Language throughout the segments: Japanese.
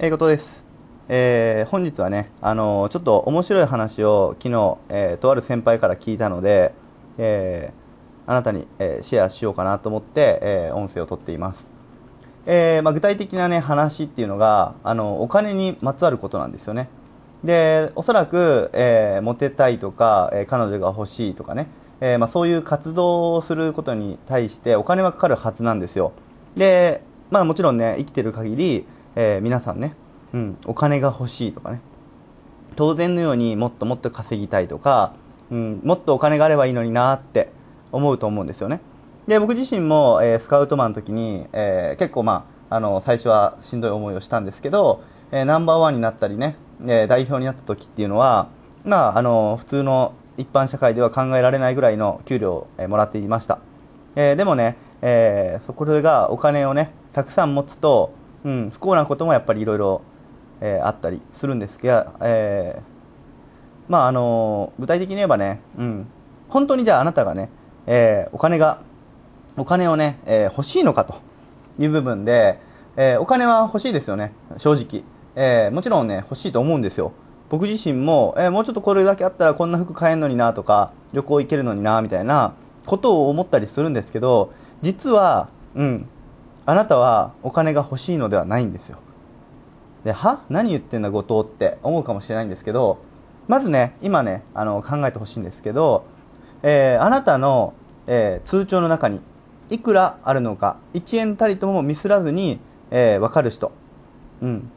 えー、ことです。えー、本日はね、あのー、ちょっと面白い話を昨日、えー、とある先輩から聞いたので、えあなたに、えシェアしようかなと思って、え音声をとっています。えまあ、具体的なね、話っていうのが、あの、お金にまつわることなんですよね。で、おそらく、えモテたいとか、え彼女が欲しいとかね、えまあ、そういう活動をすることに対してお金はかかるはずなんですよ。で、まあもちろんね、生きてる限り、えー、皆さんね、うん、お金が欲しいとかね。当然のようにもっともっと稼ぎたいとか、うん、もっとお金があればいいのになって思うと思うんですよね。で僕自身も、えー、スカウトマンの時に、えー、結構まああの最初はしんどい思いをしたんですけど、え、ナンバーワンになったりね、え代表になった時っていうのはまああの普通の一般社会では考えられないぐらいの給料を、えもらっていました、えでもね、えそこがお金をねたくさん持つとうん、不幸なこともやっぱりいろいろあったりするんですが、えー、まああの具体的に言えばね、うん、本当にじゃああなたがね、えー、お金がお金をね、えー、欲しいのかという部分で、えお金は欲しいですよね正直、えもちろんね欲しいと思うんですよ。僕自身も、えもうちょっとこれだけあったらこんな服買えるのになとか旅行行けるのになみたいなことを思ったりするんですけど実は、うん、あなたはお金が欲しいのではないんですよ。では？何言ってんだ後藤って。思うかもしれないんですけどまずね今ねあの考えてほしいんですけど、えー、あなたの、えー、通帳の中にいくらあるのか1円たりともミスらずに、えー、分かる人。うん。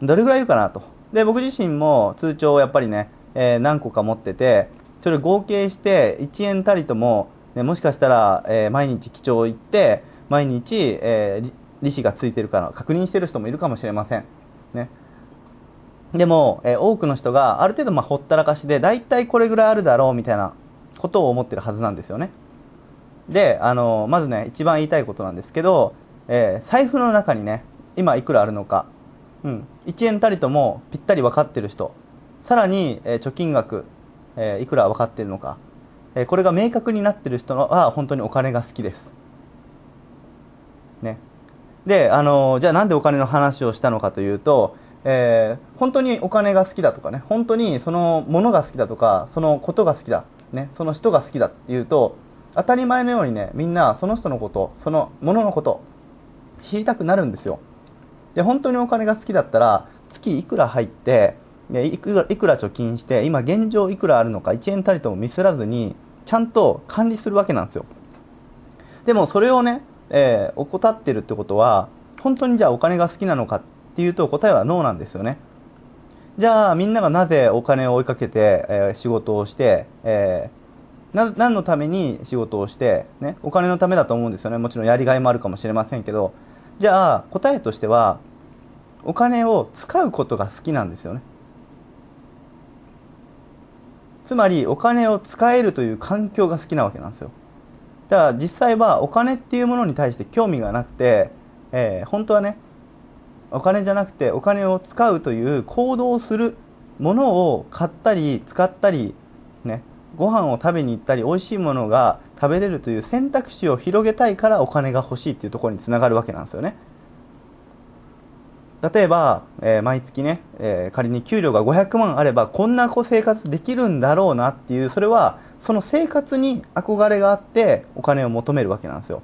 どれぐらいいるかなと。で僕自身も通帳をやっぱりね、え、何個か持っててそれ合計して1円たりともね、もしかしたら、えー、毎日記帳行って毎日、えー、利子がついてるから確認してる人もいるかもしれません、ね、でも、えー、多くの人がある程度まあほったらかしで大体これぐらいあるだろうみたいなことを思ってるはずなんですよね。であのまずね一番言いたいことなんですけど、えー、財布の中にね今いくらあるのか、うん、1円たりともぴったり分かってる人。さらに、え、貯金額、え、いくら分かってるのか。えこれが明確になってる人は本当にお金が好きです。ね。で、あのじゃあなんでお金の話をしたのかというと、えー、本当にお金が好きだとかね、本当にそのものが好きだとか、そのことが好きだ、ね、その人が好きだっていうと、当たり前のようにね、みんなその人のこと、そのもののこと、知りたくなるんですよ。で、本当にお金が好きだったら、月いくら入って、いくらいくら貯金して、今現状いくらあるのか、1円たりともミスらずに、ちゃんと管理するわけなんですよ。でもそれをね、えー、怠ってるってことは本当にじゃあお金が好きなのかっていうと答えはノーなんですよね。じゃあみんながなぜお金を追いかけて、えー、仕事をして、えー、何のために仕事をして、ね、お金のためだと思うんですよね。もちろんやりがいもあるかもしれませんけど。じゃあ答えとしてはお金を使うことが好きなんですよね。つまりお金を使えるという環境が好きなわけなんですよ。だから実際はお金っていうものに対して興味がなくて、えー、本当はねお金じゃなくてお金を使うという行動をするものを買ったり使ったりねご飯を食べに行ったり美味しいものが食べれるという選択肢を広げたいからお金が欲しいっていうところにつながるわけなんですよね。例えば、えー、毎月ね、えー、仮に給料が500万あればこんな生活できるんだろうなっていうそれはその生活に憧れがあってお金を求めるわけなんですよ。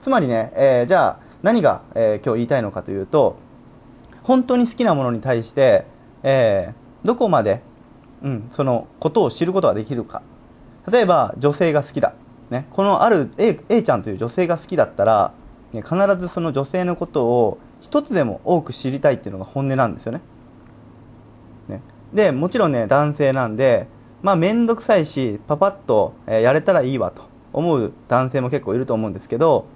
つまりね、えー、じゃあ何が、え今日言いたいのかというと本当に好きなものに対して、えどこまで、うん、そのことを知ることができるか。例えば女性が好きだ、ね、このある A, A ちゃんという女性が好きだったら、ね、必ずその女性のことを一つでも多く知りたいっていうのが本音なんですよね。ねでもちろんね男性なんでまあ面倒くさいしパパッと、やれたらいいわと思う男性も結構いると思うんですけど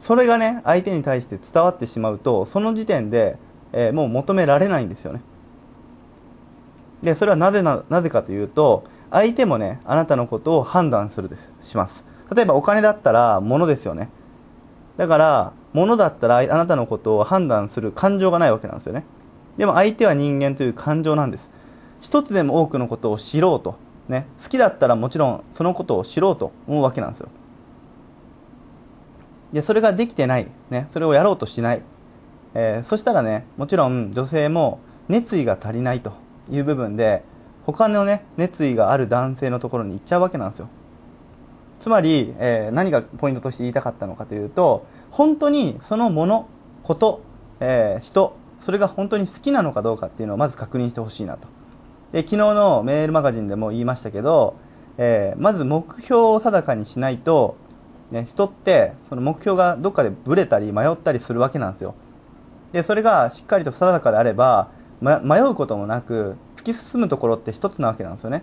それがね相手に対して伝わってしまうとその時点で、えー、もう求められないんですよね。でそれはなぜななぜかというと相手もねあなたのことを判断するですします例えばお金だったら物ですよねだから物だったらあなたのことを判断する感情がないわけなんですよね。でも相手は人間という感情なんです。一つでも多くのことを知ろうと、ね、好きだったらもちろんそのことを知ろうと思うわけなんですよ。でそれができてない、ね、それをやろうとしない。えー、そしたらねもちろん女性も熱意が足りないという部分で他のね熱意がある男性のところに行っちゃうわけなんですよ。つまり、えー、何がポイントとして言いたかったのかというと本当にそのものこと、えー、人それが本当に好きなのかどうかっていうのをまず確認してほしいなと。で昨日のメールマガジンでも言いましたけど、えー、まず目標を定かにしないと、ね、人ってその目標がどっかでブレたり迷ったりするわけなんですよ。でそれがしっかりと定かであれば、ま、迷うこともなく突き進むところって一つなわけなんですよね。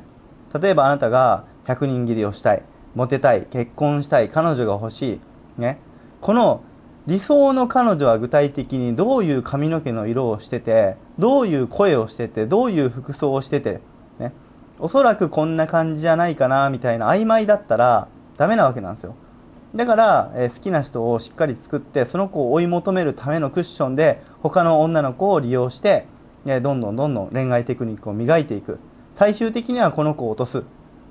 例えばあなたが100人切りをしたい。モテたい結婚したい彼女が欲しい、ね、この理想の彼女は具体的にどういう髪の毛の色をしててどういう声をしててどういう服装をしてて、ね、おそらくこんな感じじゃないかなみたいな曖昧だったらダメなわけなんですよ。だから、えー、好きな人をしっかり作ってその子を追い求めるためのクッションで他の女の子を利用して、えー、どんどんどんどん恋愛テクニックを磨いていく。最終的にはこの子を落とす。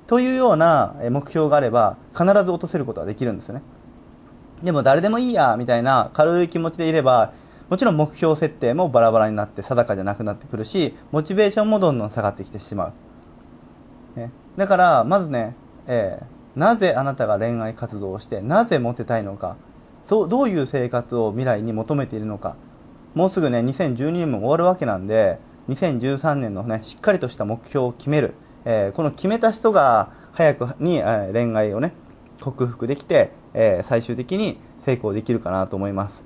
というような目標があれば必ず落とせることはできるんですよね。でも誰でもいいやみたいな軽い気持ちでいればもちろん目標設定もバラバラになって定かじゃなくなってくるしモチベーションもどんどん下がってきてしまう、ね、だからまずね、えー、なぜあなたが恋愛活動をしてなぜモテたいのかそうどういう生活を未来に求めているのか。もうすぐね2012年も終わるわけなんで2013年のねしっかりとした目標を決める。えー、この決めた人が早くに、えー、恋愛をね克服できて、えー、最終的に成功できるかなと思います。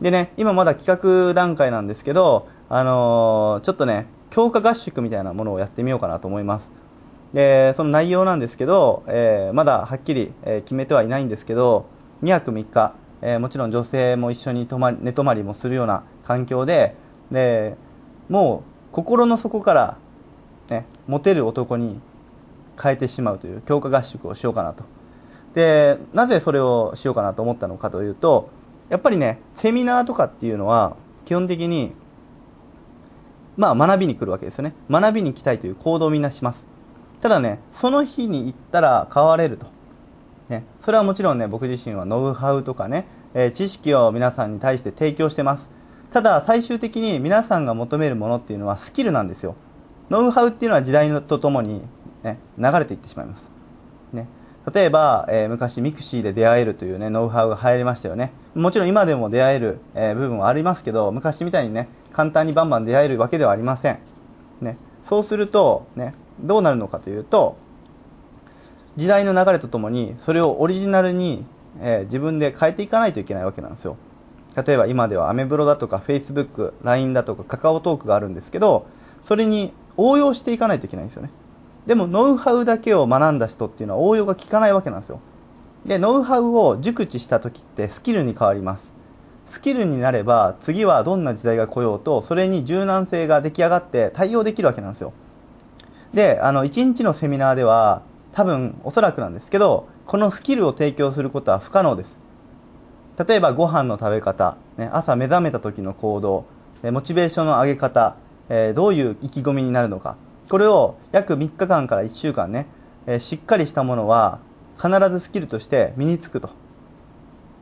でね今まだ企画段階なんですけど、あのちょっとね強化合宿みたいなものをやってみようかなと思います。でその内容なんですけど、えまだはっきり、え決めてはいないんですけど2泊3日、えもちろん女性も一緒に泊まり寝泊まりもするような環境ででもう心の底からね、モテる男に変えてしまうという強化合宿をしようかなと。でなぜそれをしようかなと思ったのかというとやっぱりねセミナーとかっていうのは基本的にまあ学びに来るわけですよね。学びに来たいという行動をみんなします。ただねその日に行ったら変われると、ね、それはもちろんね僕自身はノウハウとかね、えー、知識を皆さんに対して提供してます。ただ最終的に皆さんが求めるものっていうのはスキルなんですよ。ノウハウっていうのは時代とともに、ね、流れていってしまいます。ね、例えば、えー、昔ミクシーで出会えるという、ね、ノウハウが流行りましたよね。もちろん今でも出会える、えー、部分はありますけど、昔みたいにね、簡単にバンバン出会えるわけではありません。ね、そうすると、ね、どうなるのかというと、時代の流れとともに、それをオリジナルに、えー、自分で変えていかないといけないわけなんですよ。例えば今ではアメブロだとか Facebook、LINE だとかカカオトークがあるんですけど、それに応用していかないといけないんですよね。でもノウハウだけを学んだ人っていうのは応用が効かないわけなんですよ。でノウハウを熟知した時ってスキルに変わります。スキルになれば次はどんな時代が来ようとそれに柔軟性が出来上がって対応できるわけなんですよ。であの1日のセミナーでは多分おそらくなんですけどこのスキルを提供することは不可能です。例えばご飯の食べ方、ね、朝目覚めた時の行動モチベーションの上げ方えー、どういう意気込みになるのか。これを約3日間から1週間ね、えー、しっかりしたものは必ずスキルとして身につくと、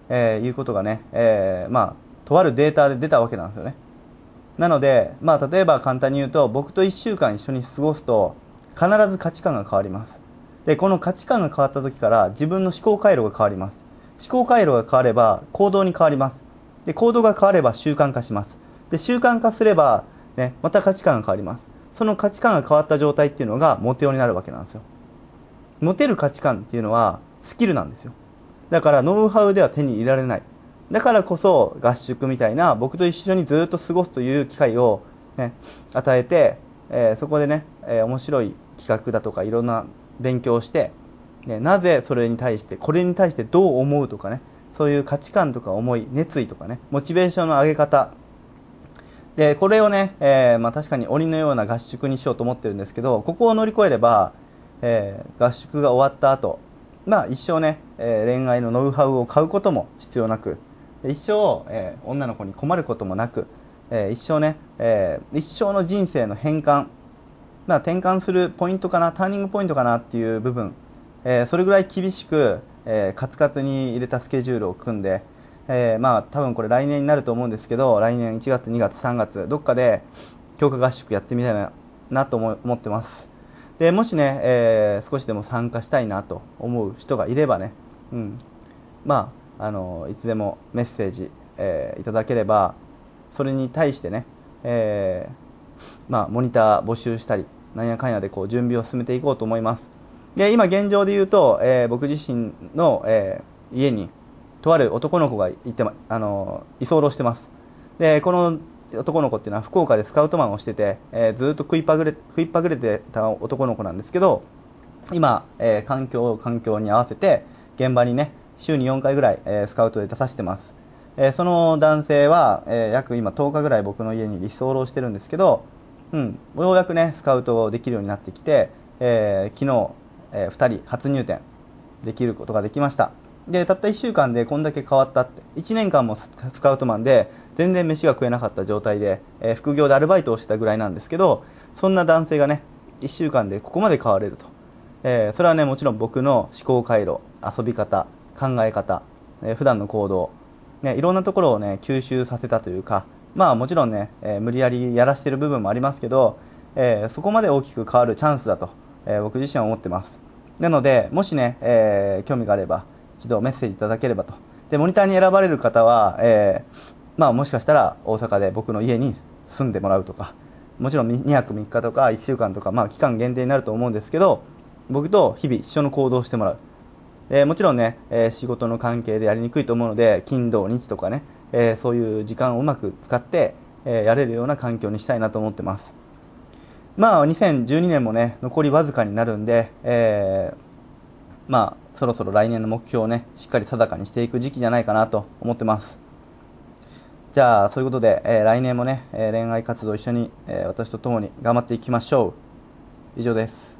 えー、いうことがね、えまあとあるデータで出たわけなんですよね。なので、まあ、例えば簡単に言うと僕と1週間一緒に過ごすと必ず価値観が変わります。でこの価値観が変わった時から自分の思考回路が変わります。思考回路が変われば行動に変わります。で行動が変われば習慣化します。で習慣化すればね、また価値観が変わります。その価値観が変わった状態っていうのがモテようになるわけなんですよ。モテる価値観っていうのはスキルなんですよ。だからノウハウでは手に入れられない。だからこそ合宿みたいな僕と一緒にずっと過ごすという機会を、ね、与えて、えー、そこでね、えー、面白い企画だとかいろんな勉強をして、ね、なぜそれに対してこれに対してどう思うとかねそういう価値観とか思い熱意とかねモチベーションの上げ方でこれをね、えー、まあ、確かに鬼のような合宿にしようと思ってるんですけどここを乗り越えれば、えー、合宿が終わった後、まあ一生ね、えー、恋愛のノウハウを買うことも必要なく一生、え女の子に困ることもなく、え一生ね、え一生の人生の変換、まあ、転換するポイントかなターニングポイントかなっていう部分、えそれぐらい厳しく、えカツカツに入れたスケジュールを組んでえー、まあ多分これ来年になると思うんですけど来年1月2月3月どっかで強化合宿やってみたいななと思ってます。でもしね、えー、少しでも参加したいなと思う人がいればね、うん、まああのいつでもメッセージ、えー、いただければそれに対してね、えー、まあ、モニター募集したりなんやかんやでこう準備を進めていこうと思います。で今現状で言うと、え僕自身の、え家にとある男の子がいて、あの居候してます。でこの男の子っていうのは福岡でスカウトマンをしてて、えー、ずっと食いっぱぐれ食いっぱぐれてた男の子なんですけど今、えー、環境環境に合わせて現場にね週に4回ぐらい、えー、スカウトで出させてます、えー、その男性は、えー、約今10日ぐらい僕の家に理想してるんですけど、うん、ようやくねスカウトできるようになってきて、えー、昨日、えー、2人初入店できることができました。でたった1週間でこんだけ変わったって。1年間もスカウトマンで全然飯が食えなかった状態で、えー、副業でアルバイトをしてたぐらいなんですけどそんな男性がね1週間でここまで変われると、えー、それはねもちろん僕の思考回路遊び方考え方、えー、普段の行動、ね、いろんなところをね吸収させたというかまあもちろんね、えー、無理やりやらしてる部分もありますけど、えー、そこまで大きく変わるチャンスだと、え、僕自身は思ってます。なのでもしね、え、興味があれば一度メッセージいただければと。で、モニターに選ばれる方は、えー、まあもしかしたら大阪で僕の家に住んでもらうとか、もちろん2泊3日とか1週間とか、まあ期間限定になると思うんですけど、僕と日々一緒の行動をしてもらう。えー、もちろんね、えー、仕事の関係でやりにくいと思うので、金土日とかね、えー、そういう時間をうまく使って、えやれるような環境にしたいなと思ってます。まあ2012年もね、残りわずかになるんで、えまあそろそろ来年の目標をね、しっかり定かにしていく時期じゃないかなと思ってます。じゃあ、そういうことで、えー、来年もね、えー、恋愛活動一緒に、えー、私と共に頑張っていきましょう。以上です。